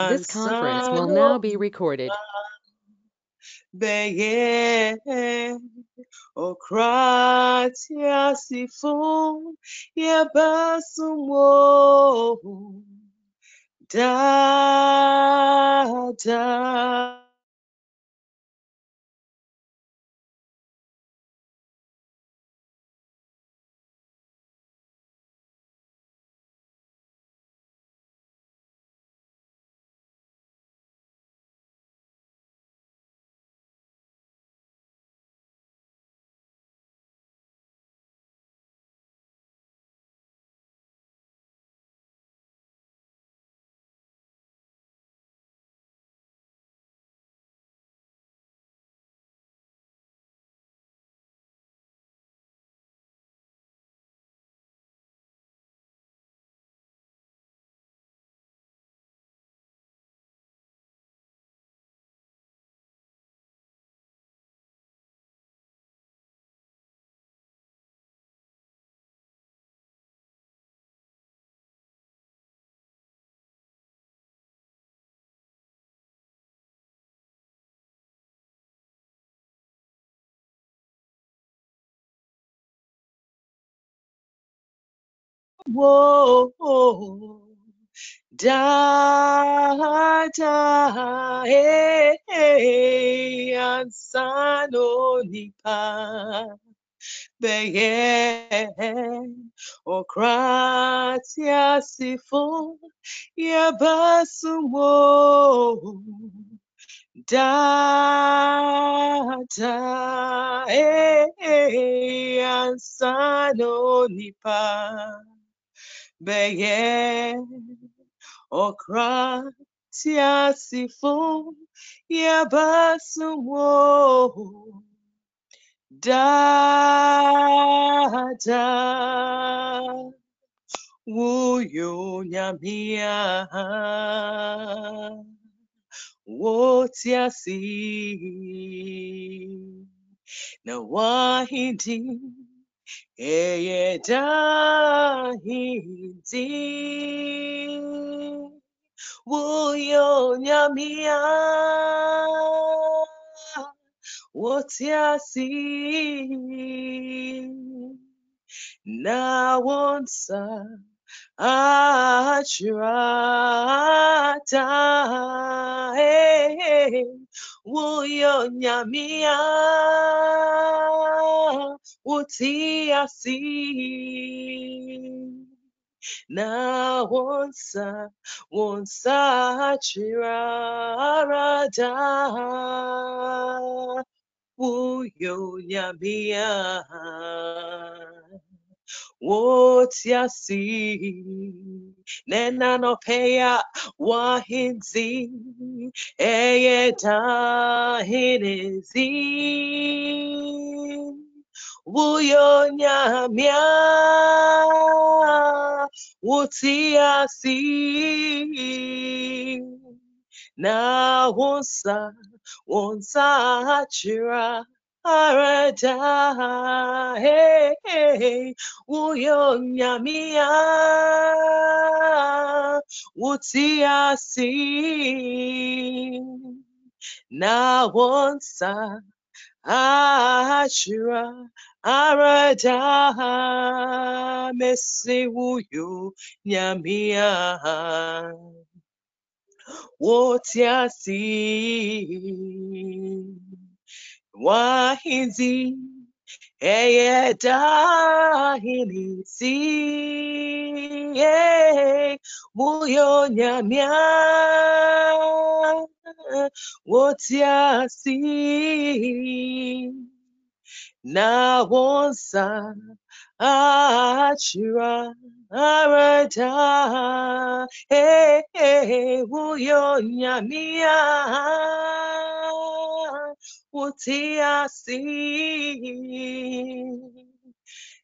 This conference will now be recorded. Beye okratia sifon ye da da wo da da hey, hey ansano nipa beye okratia sifon ye basumo da da eh ansano nipa beye okra tiasifo yabasumo da da wuyo nyamia wotiasi na wahidi eye dahidi wuyo nyamia wotiasi na wonsa Ashrata, hey, Nyamia, Utiasi, na wonsa, wonsa Wuyo Nyamia wotiasi nenanopeya wahinzi eyeta hinezi wuyonyamya wotiasi na wonsa wonsa chira arada hey, hey uyo nyamia utiasi na wonsa ashira arada mesi uyo nyamia utiasi wahinzi eh, eh, eyedahilisi eh, muyo nyamia wotiasi na wonsa achira arada hey, hey, nyamia wotiasi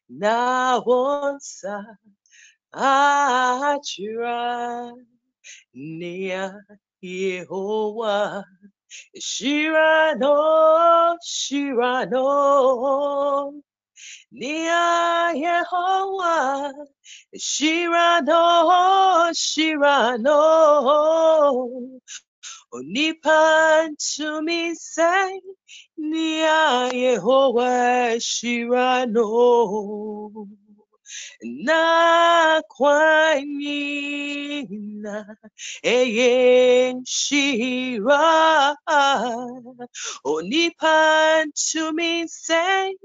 na wonsa achira nia Yehovah Shirano Shirano Nia Yehovah, Shirano, Shirano, Onipan to me say, Nia Yehovah, Shirano. Na kwanyina onipan to me say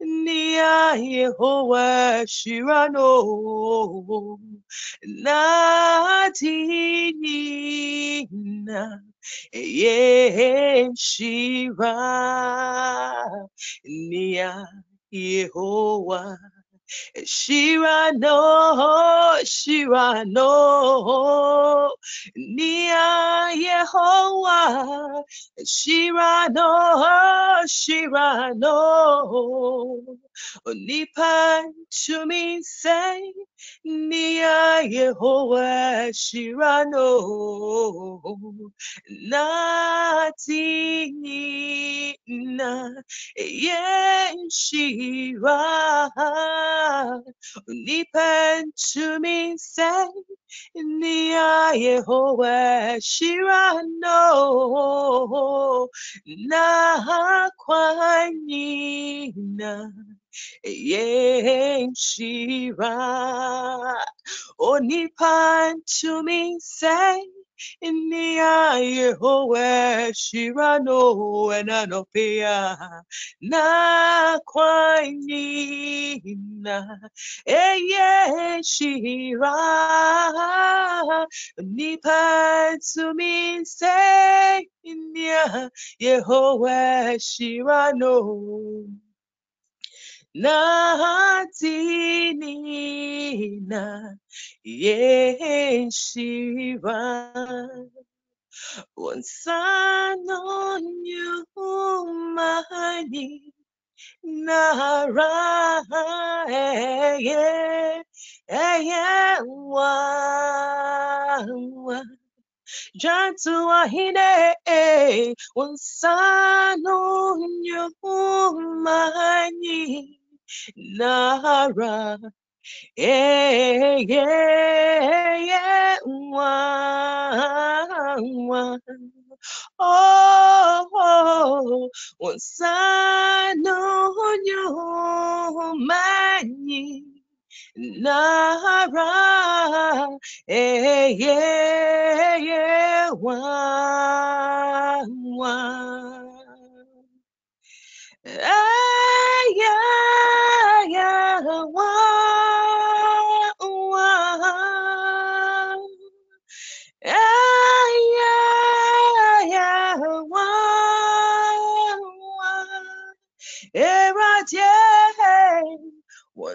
Nia Yehovah Shirano Nadinina Yen Shira. Nia Yehovah Shira no, Shira no, Nia Yehovah, Shira no, Shira no, Nipan to me say, Nia Yehovah, Shira no, Nati na yen Shira. Nipan to me say Nia Yehovah Shirano Na Kwanina Yen Shira Onipan to me say Nia Yehovah Shirano Enanopea na kwanina eye shira nipa tumi se nia Yehovah Na tinina ye shira Wansano nyumani nara eye eye wa wa. Jantu ahine wansano nyumani nara yeah, yeah, yeah, one, one. Oh, oh, once I know you, money, Nara, yeah, yeah, yeah, one, one.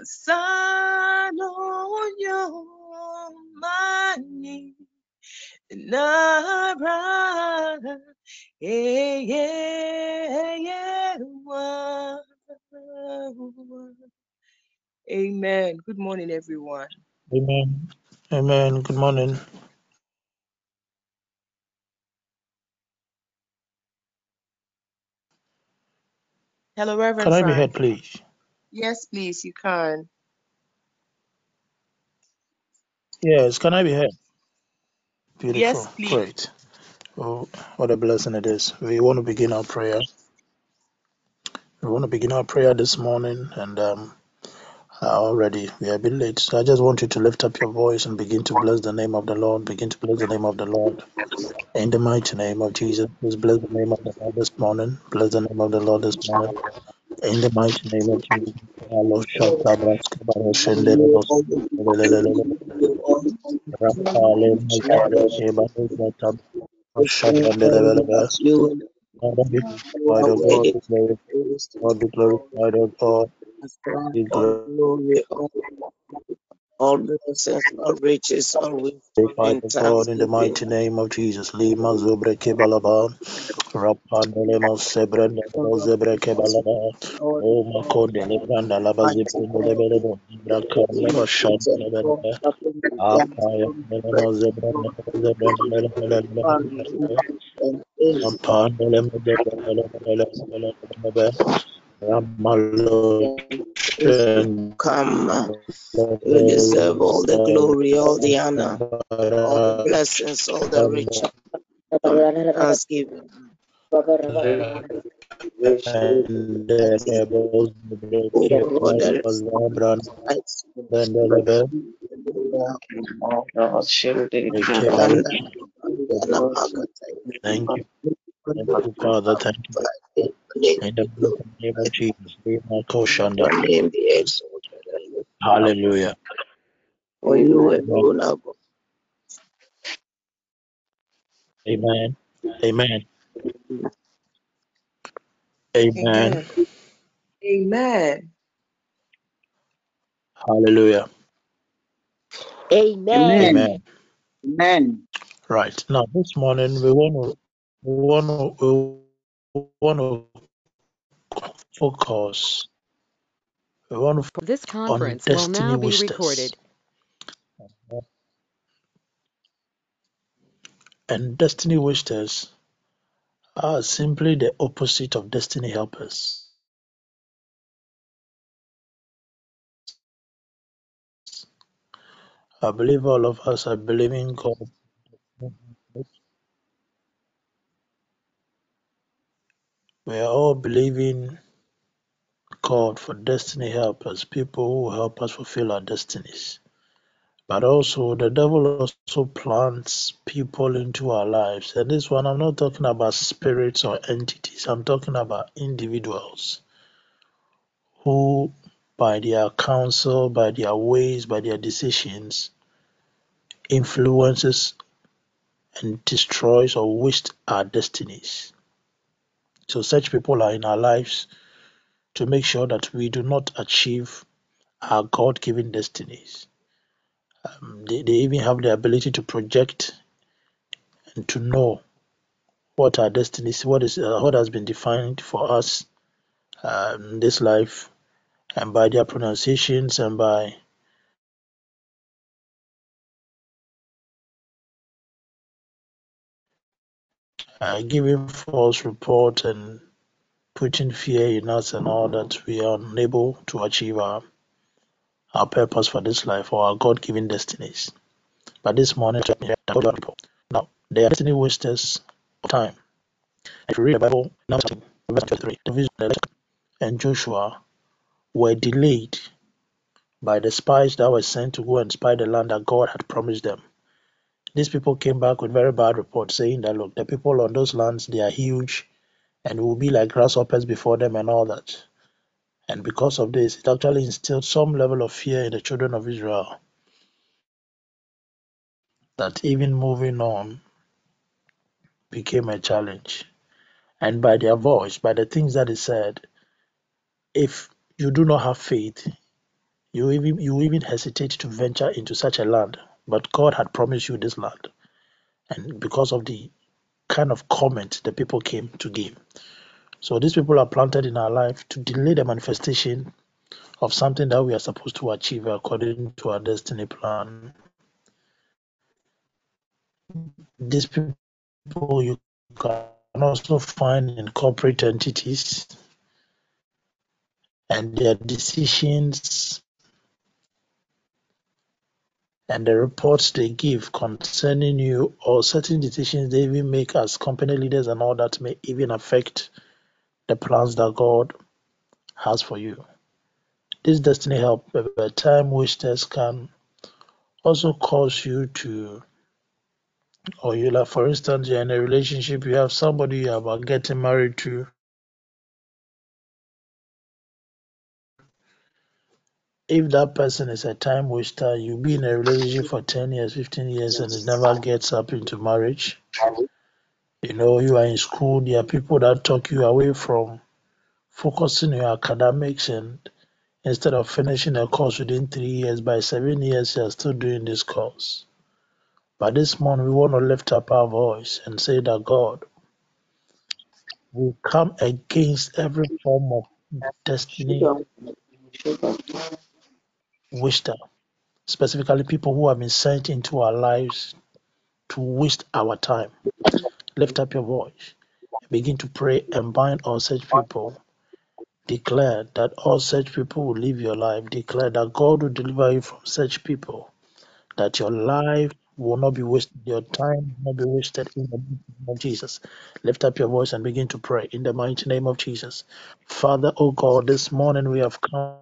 Son on your money. Nara, yeah, yeah, yeah. Amen. Good morning, everyone. Amen. Amen. Good morning. Hello, Reverend Can I be Frank. heard, please? Yes, please, you can. Yes, can I be heard? Beautiful. Yes, please. Great. Oh, what a blessing it is. We want to begin our prayer. We want to begin our prayer this morning, and um, already we are a bit late. So I just want you to lift up your voice and begin to bless the name of the Lord. Begin to bless the name of the Lord. In the mighty name of Jesus, please bless the name of the Lord this morning. Bless the name of the Lord this morning. In the mighty name of Jesus. Allah, Shaka, Braska, Bara, Shende, Rebo, Lelelelele. Rapale, Mazare, Keba, Zata, Shaka, you Father, be glorified, O God, be glorified, God, be glorified, O all, blessings, all riches, all wisdom and God, in the mighty name of Jesus. Lima, Zubre, Kebalaba, Rapandele, Mosebrende, Zebre, Kebalaba, O Makonde, Lebranda, Laba, mighty Zibrende, God, Lebelebo, Braka, the King Leba, of kings Shanda, and Lord Lebelebe, of the Apaya, from the Lema, present Zebrende, Lord, Zebrende, hallelujah, Lebelebe, and is Apandele, Zebrende, Lebelebe, Ramalo, strength. Come. You deserve all the glory, all the honor, all the blessings, all the riches. Thanksgiving. And the Thank you. Thank you, Father. Thank you. In the mighty name of Jesus. Koshanda. Your name be exalted. Hallelujah. For you alone are God. Amen. Amen. Amen. Amen. Amen. Hallelujah. Amen. Amen. Amen. Right. Now this morning we want to we want to we want to focus we want to focus This on conference will destiny now be wasters. recorded. And destiny wasters are simply the opposite of destiny helpers. I believe all of us are believing God. We are all believing God for destiny helpers, people who help us fulfill our destinies. But also, the devil also plants people into our lives. And this one, I'm not talking about spirits or entities, I'm talking about individuals who, by their counsel, by their ways, by their decisions, influences and destroys or wastes our destinies. So, such people are in our lives to make sure that we do not achieve our God given destinies. Um, they, they even have the ability to project and to know what our destinies, what is uh, what has been defined for us um, in this life, and by their pronunciations and by uh, giving false report and putting fear in us and all that, we are unable to achieve our our purpose for this life or our God-given destinies. But this morning, now they are destiny wasters of time. If you read the Bible, now verse 23, the and Joshua were delayed by the spies that were sent to go and spy the land that God had promised them. These people came back with very bad reports saying that look, the people on those lands they are huge and will be like grasshoppers before them and all that. And because of this, it actually instilled some level of fear in the children of Israel that even moving on became a challenge. And by their voice, by the things that is said, if you do not have faith, you even you even hesitate to venture into such a land. But God had promised you this land. And because of the kind of comment the people came to give. So these people are planted in our life to delay the manifestation of something that we are supposed to achieve according to our destiny plan. These people you can also find in corporate entities and their decisions and the reports they give concerning you or certain decisions they even make as company leaders and all that may even affect the plans that God has for you. This destiny help uh, time wasters can also cause you to or you like for instance you're in a relationship you have somebody you're about getting married to if that person is a time waster you be in a relationship for 10 years 15 years and it never gets up into marriage. You know you are in school there are people that talk you away from focusing your academics and instead of finishing a course within three years by seven years you're still doing this course. But this morning we want to lift up our voice and say that god will come against every form of destiny waster, specifically people who have been sent into our lives to waste our time. Lift up your voice. Begin to pray and bind all such people Declare that all such people will live your life. Declare that God will deliver you from such people. That your life will not be wasted, your time will not be wasted in the name of Jesus. Lift up your voice and begin to pray in the mighty name of Jesus. Father, oh God, this morning we have come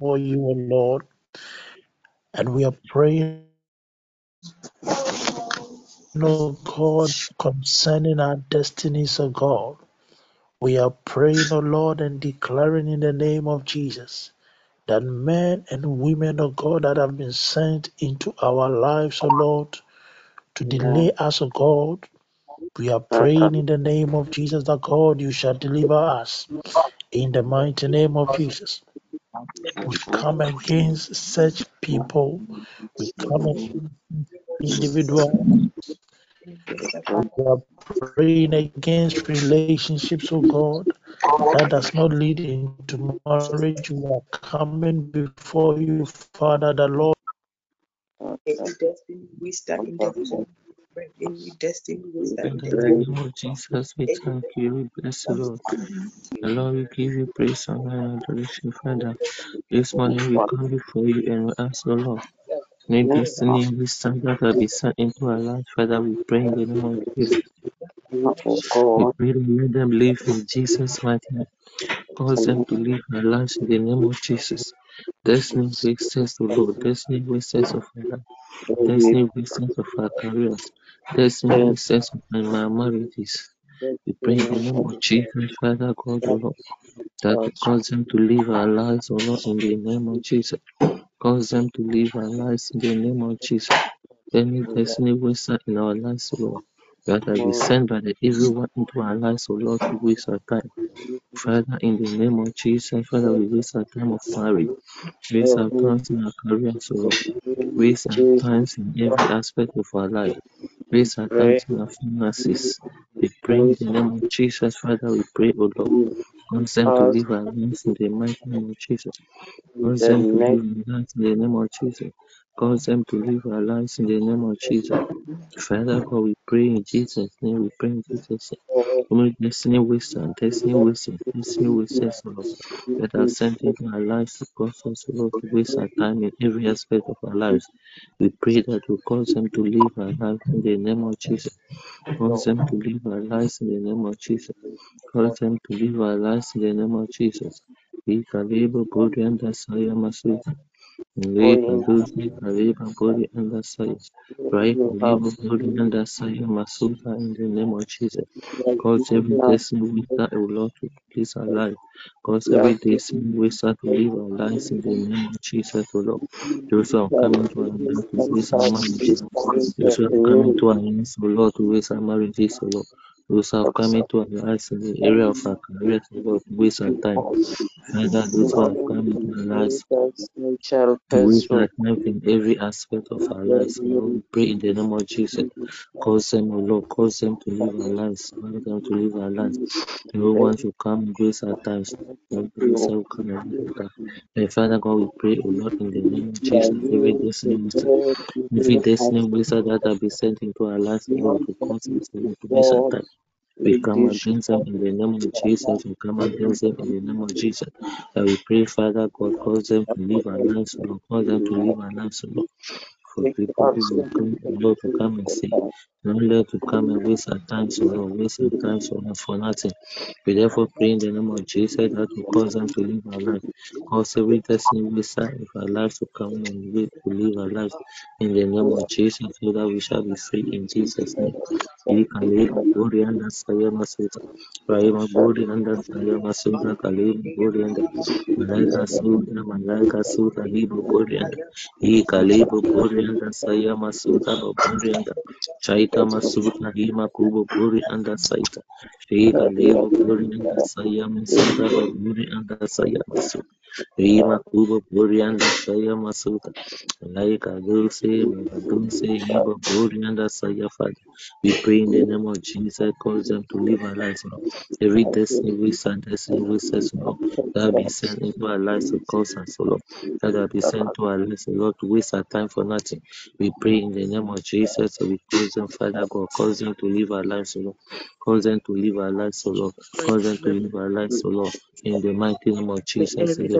for you, O Lord, and we are praying, oh God, concerning our destinies, O God. We are praying, O Lord, and declaring in the name of Jesus that men and women O God that have been sent into our lives, O Lord, to delay us, O God, we are praying in the name of Jesus that God, you shall deliver us in the mighty name of Jesus. We come against such people. We come against individuals. We are praying against relationships, oh God that does not lead into marriage. We are coming before you, Father, the Lord. Destiny In the the name of Jesus, we thank you, we bless you, Lord. And Lord, we give you praise and adoration, Father. This morning we come before you and we ask, the Lord, may destiny and wisdom that will be sent into our lives, Father, we pray in the name of Jesus. We pray that let them live in Jesus' mighty name. Cause them to live our lives in the name of Jesus. Destiny wasters, O Lord, destiny wasters of our life, destiny wasters of our careers, destiny wasters of our marriages. We pray in the name of Jesus, Father God, O Lord, that cause them to live our lives, O Lord, in the name of Jesus. Cause them to live our lives in the name of Jesus. Any destiny waster in our lives, O Lord, has been sent by the evil one into our lives, O Lord, to waste our time. Father, in the name of Jesus, Father, we waste our time of marriage, waste our time in our careers, O Lord, waste our times in every aspect of our life, waste our times in our finances. We pray in the name of Jesus, Father, we pray, O Lord, cause them to live our lives in the mighty name of Jesus. Cause them to live our lives in the name of Jesus. Cause them to live our lives in the name of Jesus. Father God, we pray in Jesus' name. We pray in Jesus' name. Only destiny wasters, destiny wasters, destiny wasters, Lord, that are sent into our lives to cause us, Lord, to waste our time in every aspect of our lives. We pray that we cause them to live our lives in the name of Jesus. Cause them to live our lives in the name of Jesus. Cause them to live our lives in the name of Jesus. We can labor body and the Saya Lipa Duzi Kariba Bori and the size. Right and the Saya Masuta in the name of Jesus. Cause every destiny start, O Lord, to please our life. Cause every destiny start to live our lives in the name of Jesus, O Lord. Those who are coming to our life to waste our marriages. Those who have come into our lives, O Lord, to waste our marriages, O Lord. Those have come into our lives in the area of our careers, O Lord, to waste our time. Father, those who have come into our lives we that time in every aspect of our lives. Lord, we pray in the name of Jesus. Cause them, O Lord, cause them to live our lives. Cause them to live our lives. No one should come and our will waste our time. And Father God, we pray, O Lord, in the name of Jesus. Every destiny every destiny waster that have been sent into our lives, Lord, to cause us O to waste our time. We come against them in the name of Jesus. We come against them in the name of Jesus. And we pray, Father God, cause them to live our lives, Lord. Cause them to live our lives, Lord. For people who will come, Lord, to come and see. To come and waste our time, O Lord. Waste our time, O Lord, for nothing. We therefore pray in the name of Jesus that will cause them to live our life. Cause every destiny waster of our lives to come and live to live our lives in the name of Jesus, so that we shall be free in Jesus' name. Kalima Buri and Sayama Suta, Rahima Buri and Sayama Suta, Kalima Buri and Malaika Suta, Malaika Suta, Hiba Buri and E Kalibu Buri and Sayama Suta, Buri and Chaita Masuta, Hima Kubo Buri and Saita, E Kalibu Buri and Sayama Suta, Buri and Sayama Rima Kuba Burianda Saya Masuka. Laika Dulce, Rima Dulce, Iba Burianda Saya Father. We pray in the name of Jesus, cause them to live our lives. Lord. Every destiny we send, destiny we says, Lord. That be sent into our lives to cause us, O Lord. That be sent to our lives, O Lord, to waste our time for nothing. We pray in the name of Jesus, we cause them, Father God, cause them to live our lives, O Lord. Cause them to live our lives, O Lord. Cause them to live our lives, O Lord. In the mighty name of Jesus, in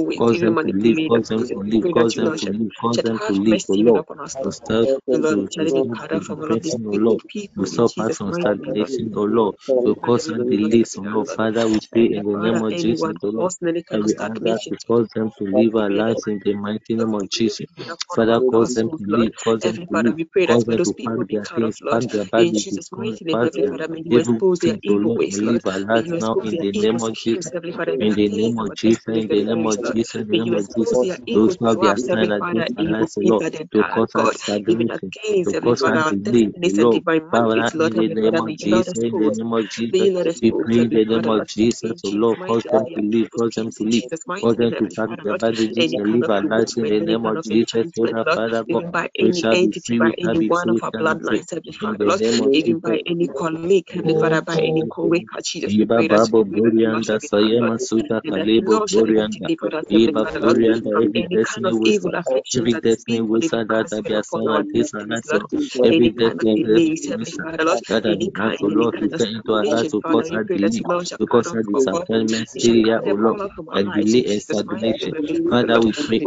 away. Cause them to live, oh oh cause them to live, cause them to live, cause them to leave, O oh Lord. To start, to start oppression, O Lord. To stop us from stagnation, O Lord. To cause them delays, O Lord. Father, we pray in the name of Jesus, O Lord. And we ask that to cause them to live our lives in the mighty name of Jesus. Father, cause them to live, cause them to live, cause them to pack their things, pack their bodies, pack their evil things, O Lord. Live our lives now in the name of Jesus. In the name of Jesus, in the name of Jesus. Jesus, Jesus, those who have been assigned against our lives, Lord, to cause us stability, to cause us delay, Lord, Father, in the name of Jesus, in the name of Jesus, we pray in the name of Jesus, Lord, cause them to live, cause them to live, cause them to have the body to live our lives in the name of Jesus, Lord, Father, God, we shall be free, we shall be free, we shall be free, in the name of Jesus, by any colleague, Father, by any oh, co-worker, Jesus, we pray that you will be we pray that every to turn into and. Father, we pray.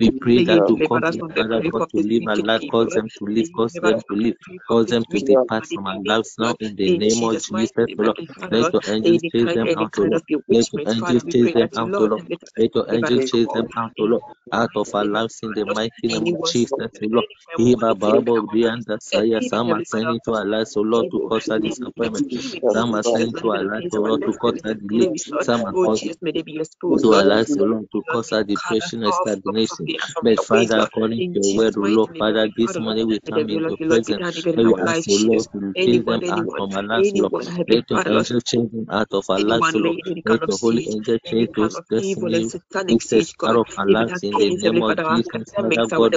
We pray that to God, to live and life, cause them to live, cause them to live, cause them to depart from our lives now in the name of Jesus, Lord. Let your angels chase them out to Lord. Let your angels chase them out to Lord. Let your angels chase them out to Lord. Out of our lives in the mighty name of Jesus, Lord. Iba Babo Brianda Saya, some are sending to our lives, O Lord, to cause our disappointment. Some are sending to our lives, O Lord, to cause our delay. Some are causing to our lives, O Lord, to cause our depression and stagnation. But Father, according to your word, O Lord, Father, this morning we come into presence. May we ask, O Lord, to chase them out from our lives, Lord. Let your angels chase them out of our lives counsel of the holy angel chain to his destiny, incest of our in the name of Jesus. Father God,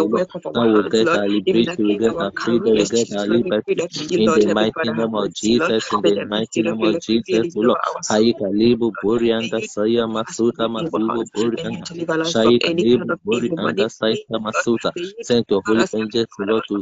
now we get our liberty, we get our freedom, we get our liberty in the mighty name of Jesus, in the mighty name of Jesus, Lord. Haika libu bori saya masuta masubu bori anda. Shaika libu bori masuta. Send your holy angel Lord to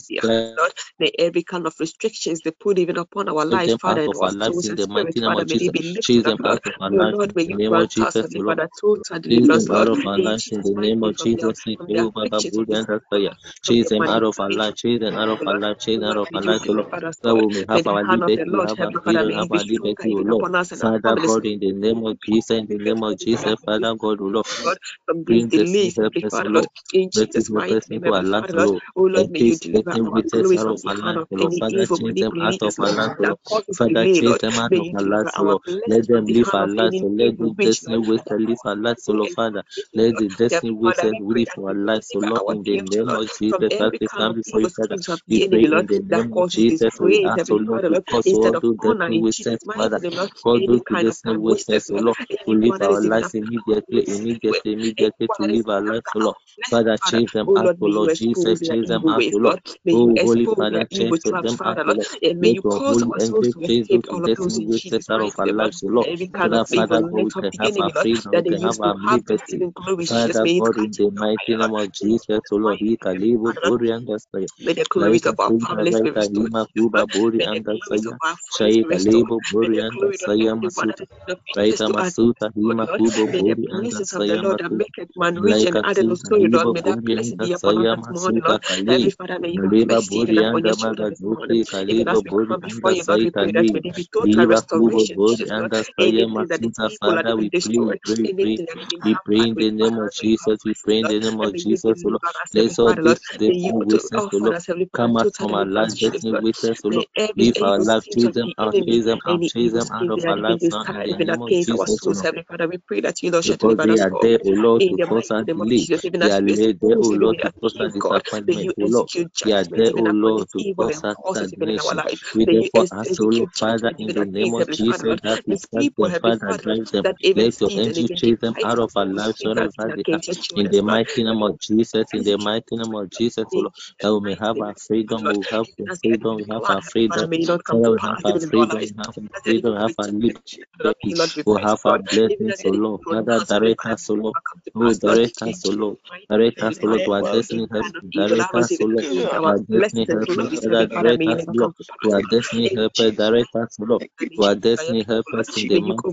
May every kind of restrictions they put even upon our lives, Father, and our souls and spirit, Jesus. may of our lives Lord, may the you name of grant us, Heavenly Lord. Father, total Chase deliverance, them out Lord. of our lives in the name of Jesus. from the Sekeru Baba afflictions of Buri this and world, Asaya. Lord, from Chase the them out of our lives. Chase them out of our Lord. lives. Chase them out Lord, of our O Lord. That Lord. we may have our hand of the liberty, Lord, have our freedom, have be our liberty, O Lord. upon us and our Father. God, in the name of Jesus, in the name of Jesus, Father God, O Lord. Lord, Bring destiny delays, Heavenly helpers, O Father, Lord. Lord. In Let it Jesus' help mighty us name, into our Heavenly lives, Father, O Lord. Lord. Lord, And may you chase deliver destiny our witches glories out of our hand lives, of O Lord. Father, chase them out of our Lord, that Lord. Father, chase Lord. them out of our deliver lives, O our Lord. Let them the live our of lives, let witch, destiny Lord, that live our lives, O Lord, in Father. Let Lord. the destiny Heavenly Father, waster we pray live our lives, O Lord, in the name Lord, of Jesus. As every we kind stand of before you, Father, of we pray in Lord, the name of Jesus. We ask, O Lord, Father, to Lord, cause all of those destiny in Jesus' mighty Father. name, Lord. Cause those to of destiny wasters, O Lord. Lord, to live our lives immediately, immediately, immediately to live our lives, after O our Lord. blessing, Father, Father. chase them Oh out, Lord, may you oh, Lord Jesus, Father, Father, we can have our freedom, we can have our liberty. Father, God, in the mighty name of Jesus, O Lord, we can live with glory and despair. May the glory of our families be restored. May the glory of our families be restored. May the glory of our families be restored. May the blessings of the Lord that make it man rich and added no sorrow, Lord, may that blessing be upon us more, Lord. Every Father, may you have mercy upon your children this morning. Even as we come before you, Lord, we pray that may there be total restoration, Jesus, Lord. Matita, Father, we pray, we pray, we pray. We pray in the name of Jesus, we pray in the name of Jesus, O Lord. Let all this devil witness, O Lord, come out from our lives, let me witness, O Lord. Leave our life, chase them out, chase them out, chase them out of our lives, now in the name of Jesus, O Lord. We pray that you, Lord, shall deliver us, O Lord, to cause us to leave. They are there, O Lord, to cause us disappointment, O Lord. They are there, O Lord, to cause us stagnation. We therefore ask, O Lord, Father, in the name of Jesus, that we Father, drive them. Let your angels chase them out of our lives, so that in the mighty name of Jesus, in the mighty name of Jesus, oh Lord, that we may have our freedom, we have our freedom, we have our freedom, oh, we have our freedom, we have our freedom, we have our liberty, we have our blessings, oh Lord. Father, direct us, oh Lord. Direct us, oh Lord. Direct us, oh Lord, to our destiny. Direct us, oh Lord, to our destiny, help. Father, direct us, Lord, to our destiny, help. Us, Lord, to our destiny, help us in the mighty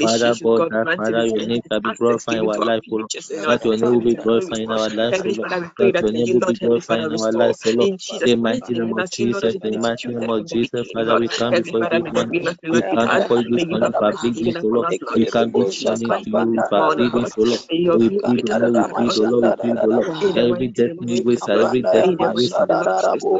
Father God, Father, your name shall be glorified in our life, O Lord. That your name will be glorified in our lives. O Lord. That your name will be glorified in our lives. O Lord. The mighty name of Jesus, the mighty name of Jesus, Father, we come before you this morning. We come before you this morning for big things, O Lord. We come this morning to you for big things, O Lord. We plead, Father, we plead, O Lord, we plead, O Lord. Every destiny waste, every destiny waste,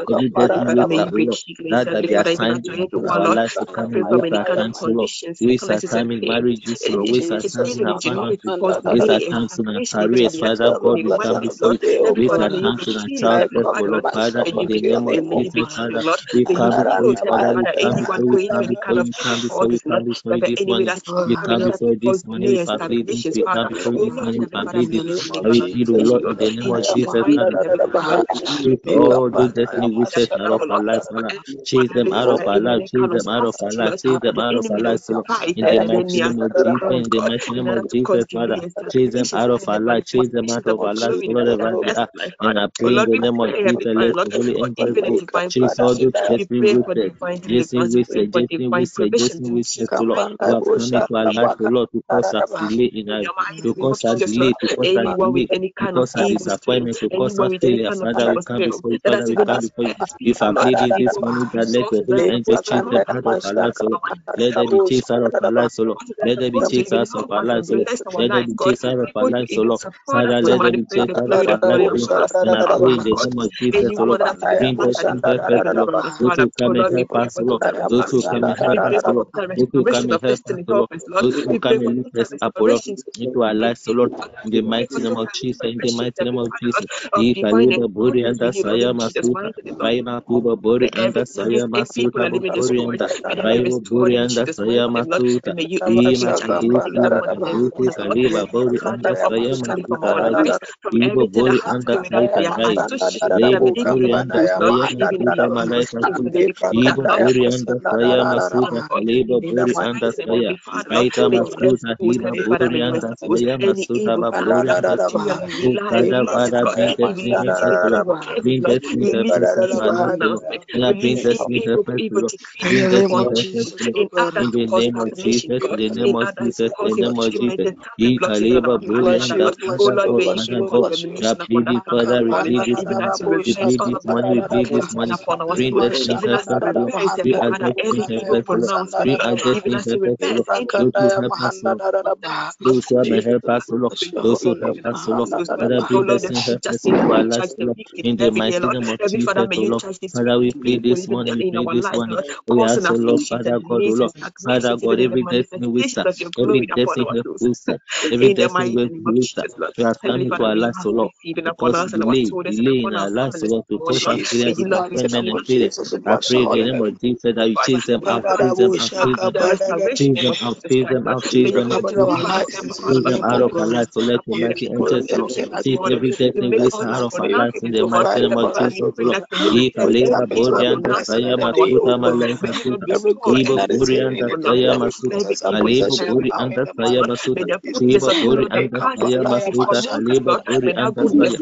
every destiny waste, O Lord. Now that they are signed to our lives, to come in with our O Lord. Waste are coming marriages, your ways are thanks in our family, ways are thanks in our careers, Father God, we come before you, ways are thanks in our child, Lord, Father, in the name of Jesus, Father, we come before you, Father, we come before you, come before you, come before come before you this morning, we come before you this morning, we forgive this, we come before you this morning, we forgive this, we plead, O Lord, in the name of Jesus, Father, take all those destiny wishes out of our lives, Father, chase them out of our lives, chase them out of our lives, chase them out of our lives, in the name of Jesus name of Jesus, in the mighty name of Jesus, Father. Chase them out of our lives, chase them out of our lives, wherever they are. And I pray in the name of Jesus, let the Holy Angel go. Chase all those destiny witches, Jason witches, Jason witches, Jason to Lord, who have come into our lives, O Lord, to cause us delay in our, to cause us delay, to cause us delay, to cause us disappointment, to cause us failure. Father, we come before you, Father, we come before you. If I plead it this morning, that let the Holy Angel chase them out of our lives, Lord. Let them be chased out of our lives, Lord. Let them be chased out of our lives, Lord. Let them be chased out of our lives, Lord. Father, let them be chased out of our lives, Lord. And I pray in the name of Jesus, Lord. Bring us, O Lord. Those who come and help us, Lord. Those who come and help us, Lord. Those who come and help us, Lord. Those who come and lift us up, Lord, into our lives, Lord. In the mighty name of Jesus, in the mighty name of Jesus. Ikaliba buri anda saya masuta. Baina kuba buri anda saya masuta. Buri anda. Baibo buri anda saya masuta. Ima kidisi makadusi kaliba buri anda saya masuta raita. Ibo buri anda saita raita. Rebo buri anda saya masuta malaika tu. Ibo buri anda saya masuta kaliba buri anda saya. Raita masuta hiba buri anda saya masuta ba buri anda saya. Oh, Father, Father, bring destiny help us, Lord. Bring destiny help us into our lives, Lord. Father, bring destiny help us, Lord. Bring destiny help us, Lord. In the name of Jesus, in the the name of Jesus, in the name of Jesus. Ikaleba Burianda Father, oh Father God, we are pleading, Father, we plead this we plead this we plead this morning. Bring destiny helpers, Lord. Bring our destiny helpers, Lord. Bring our destiny helpers, Lord. Those who help us. Those who may help us. Those who help us. Father, bring destiny helpers into our lives. In the mighty name of Jesus, Lord. Father, we plead this morning, we plead this morning. We ask, Lord, Father God, Lord. Father God, every destiny waster, every destiny waster, every destiny waster, we have come into our lives, oh O oh Lord, to cause delay, delay in our lives, O Lord, to cause our failure, disappointment, and failure. I pray in the name of Jesus that you chase them out, chase them out, chase them out, chase them out, chase them out, chase them out, them. out, them of our lives. Oh so let your mighty angels, Lord, chase every destiny waster out of our lives in the mighty name of Jesus, Lord. Ika leba borianda saya masuta malenka suta. Ibo borianda saya masuta. Alebo borianda saya masuta. Ibo borianda saya masuta. Alebo borianda saya.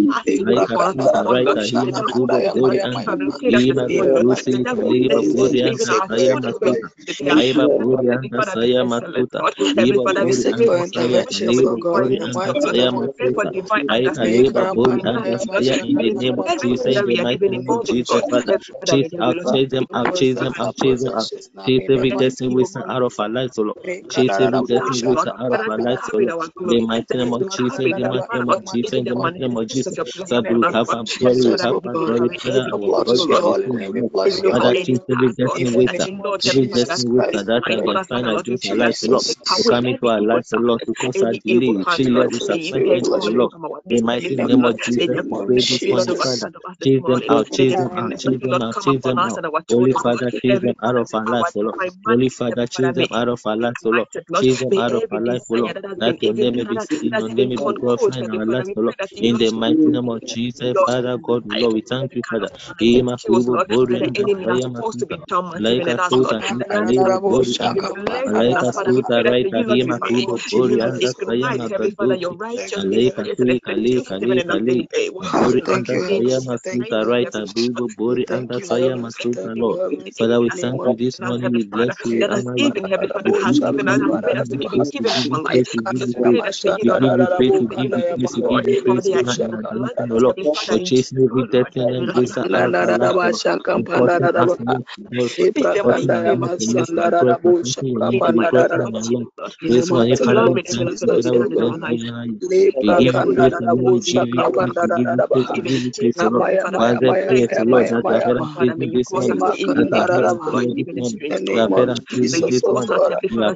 Aika suta raita hima kubo borianda. Ima kurusi kaleba borianda saya masuta. Aiba borianda saya masuta. Ibo borianda saya kaleba borianda saya masuta. Aika leba borianda saya in the name of Jesus, in the mighty name of Jesus, Father. Chase out, chase them out, chase them out, chase them out. Chase every destiny waster out of our lives, O Lord. Chase every destiny waster out of lives, O Lord. In the mighty name of Jesus, in the mighty name of Jesus, in the mighty name of Jesus. Father, we have our glory, we have our glory, Father, our glory is in your word. Father, chase every destiny waster, every destiny waster that has been trying against our lives, O Lord. To come into our lives, O Lord, to cause our delay, failure, disappointment, Lord. In the mighty name of Jesus, we pray this morning, Father. Chase them out, chase them out, chase them out, chase them out. Holy Father, chase them out of our life, Lord. Holy Father, chase them out of our life, O Lord. Chase out of our life, Lord. That your name may be seen, your name may be glorified in our lives, Lord. In the mighty name of Jesus, Father God, Lord, we thank you, Father. Ima kubo bori anda saya masuta. Malaika suta hika lebo bori anda. Malaika suta raita hima kubo bori anda saya makaduti. Malaika tui kali kali kali. Bori anda saya masuta raita bibo bori anda saya masuta Lord. Father, we thank you this morning. We bless you. We honor you. We give you glory. Give you praise. We give you praise. We give you praise. We give you praise. We give you praise. We give you praise. Honor and adoration, O Lord. For chasing every destiny and grace out of our life, O Lord. For causing us, Lord, for causing our life to miss our God. For causing your name to be glorified in our Lord. This morning, Father, we thank you. Father,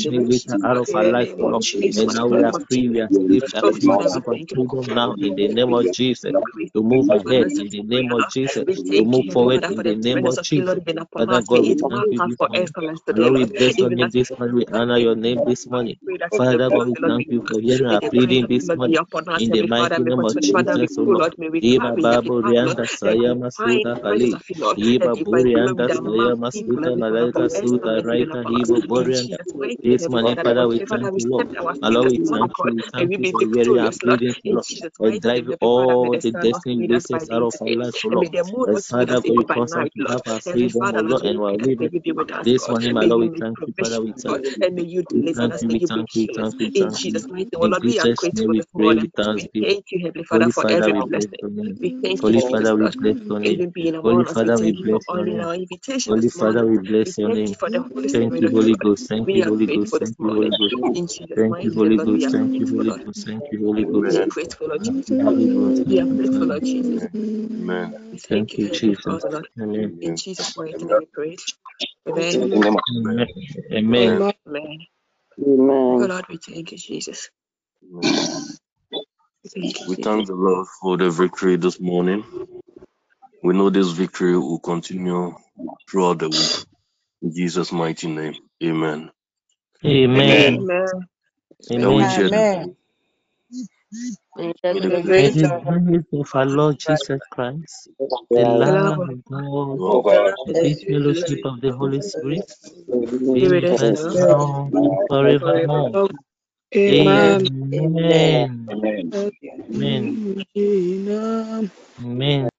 destiny waster out of our life, O Lord. And now we are free, we are safe, we are free. We have our now in the name of Jesus. To move ahead in the name of Jesus. To move forward in the name of Jesus. Father God, we thank you this morning. And Lord, we bless your name this morning. We honor your name this morning. Father God, we thank you for hearing our pleading this morning. In the mighty name of Jesus, O Lord. Iba babu rianda saya masuta kali. Iba burianda saya masuta malaika suta raita burianda. This morning, Father, we thank you, Lord. Allah, we thank you. We thank you for hearing our pleadings, Lord. And drive all the destiny wasters out of our lives, Lord. As Father, God, you us to have our freedom, O Lord, and our liberty. This morning, my Lord, we thank you, Father, we thank you. We thank you, we thank you, we thank you, we thank you. In Jesus' name we pray with thanksgiving. Holy Father, we bless your name. Holy Father, we bless your name. Holy Father, we bless your name. Holy Father, we bless your name. Thank you, Holy Ghost. Thank you, Holy Ghost. Thank you, Holy Ghost. Thank you, Holy Ghost. Thank you, Holy Ghost. Thank you, Holy Ghost. We are Thank you, Holy Ghost. Thank you, Father. Amen. Thank you, Jesus. Amen. Amen. Amen. Amen. Amen. Amen. We thank the Lord for the victory this morning. We know this victory will continue throughout the week. In Jesus' mighty name. Amen. Amen. Amen. Yeah, we Amen. cheer. Amen. May The the grace of our Lord Jesus Christ, the the love love of of God, the the sweet sweet fellowship fellowship of the Holy Spirit be be with with us us now now and forevermore. forevermore. Amen. Amen. Amen. Amen. Amen. Amen.